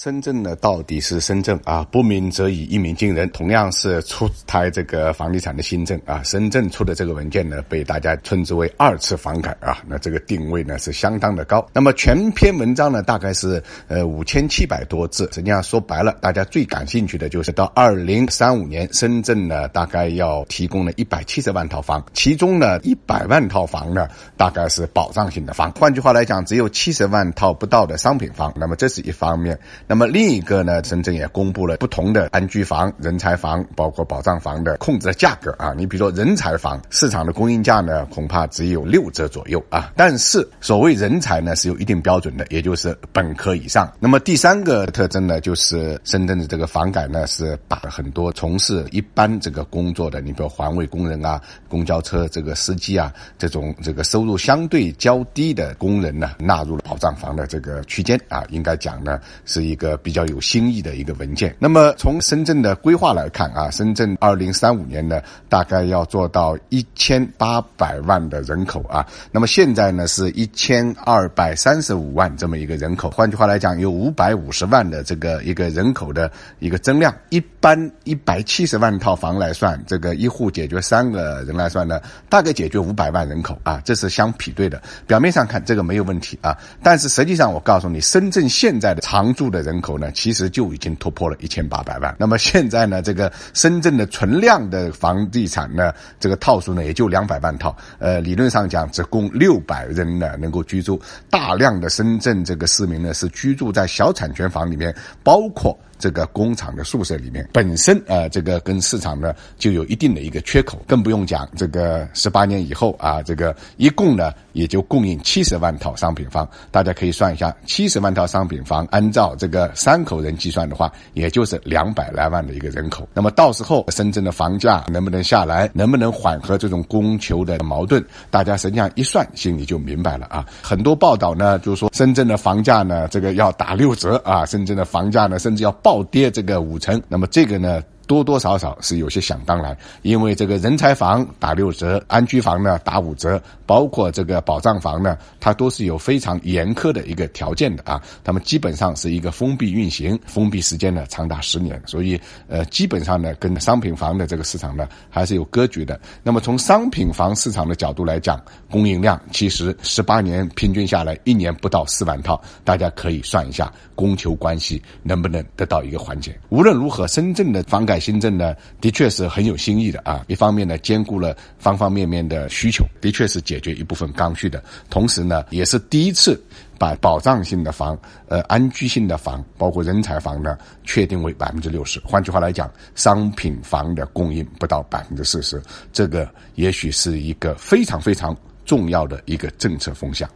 深圳呢，到底是深圳啊？不鸣则已，一鸣惊人。同样是出台这个房地产的新政啊，深圳出的这个文件呢，被大家称之为二次房改啊。那这个定位呢是相当的高。那么全篇文章呢，大概是呃五千七百多字。实际上说白了，大家最感兴趣的就是到二零三五年，深圳呢大概要提供了一百七十万套房，其中呢一百万套房呢大概是保障性的房。换句话来讲，只有七十万套不到的商品房。那么这是一方面。那么另一个呢，深圳也公布了不同的安居房、人才房，包括保障房的控制的价格啊。你比如说人才房市场的供应价呢，恐怕只有六折左右啊。但是所谓人才呢，是有一定标准的，也就是本科以上。那么第三个特征呢，就是深圳的这个房改呢，是把很多从事一般这个工作的，你比如环卫工人啊、公交车这个司机啊，这种这个收入相对较低的工人呢，纳入了保障房的这个区间啊。应该讲呢，是一。个比较有新意的一个文件。那么从深圳的规划来看啊，深圳二零三五年呢，大概要做到一千八百万的人口啊。那么现在呢是一千二百三十五万这么一个人口。换句话来讲，有五百五十万的这个一个人口的一个增量。一般一百七十万套房来算，这个一户解决三个人来算呢，大概解决五百万人口啊，这是相匹配的。表面上看这个没有问题啊，但是实际上我告诉你，深圳现在的常住的。人人口呢，其实就已经突破了一千八百万。那么现在呢，这个深圳的存量的房地产呢，这个套数呢，也就两百万套。呃，理论上讲，只供六百人呢能够居住。大量的深圳这个市民呢，是居住在小产权房里面，包括。这个工厂的宿舍里面本身啊，这个跟市场呢就有一定的一个缺口，更不用讲这个十八年以后啊，这个一共呢也就供应七十万套商品房。大家可以算一下，七十万套商品房，按照这个三口人计算的话，也就是两百来万的一个人口。那么到时候深圳的房价能不能下来，能不能缓和这种供求的矛盾，大家实际上一算，心里就明白了啊。很多报道呢，就是说深圳的房价呢，这个要打六折啊，深圳的房价呢，甚至要。暴跌这个五成，那么这个呢？多多少少是有些想当然，因为这个人才房打六折，安居房呢打五折，包括这个保障房呢，它都是有非常严苛的一个条件的啊。他们基本上是一个封闭运行，封闭时间呢长达十年，所以呃基本上呢跟商品房的这个市场呢还是有格局的。那么从商品房市场的角度来讲，供应量其实十八年平均下来一年不到四万套，大家可以算一下供求关系能不能得到一个缓解。无论如何，深圳的房改新政呢，的确是很有新意的啊！一方面呢，兼顾了方方面面的需求，的确是解决一部分刚需的。同时呢，也是第一次把保障性的房、呃安居性的房，包括人才房呢，确定为百分之六十。换句话来讲，商品房的供应不到百分之四十，这个也许是一个非常非常重要的一个政策风向。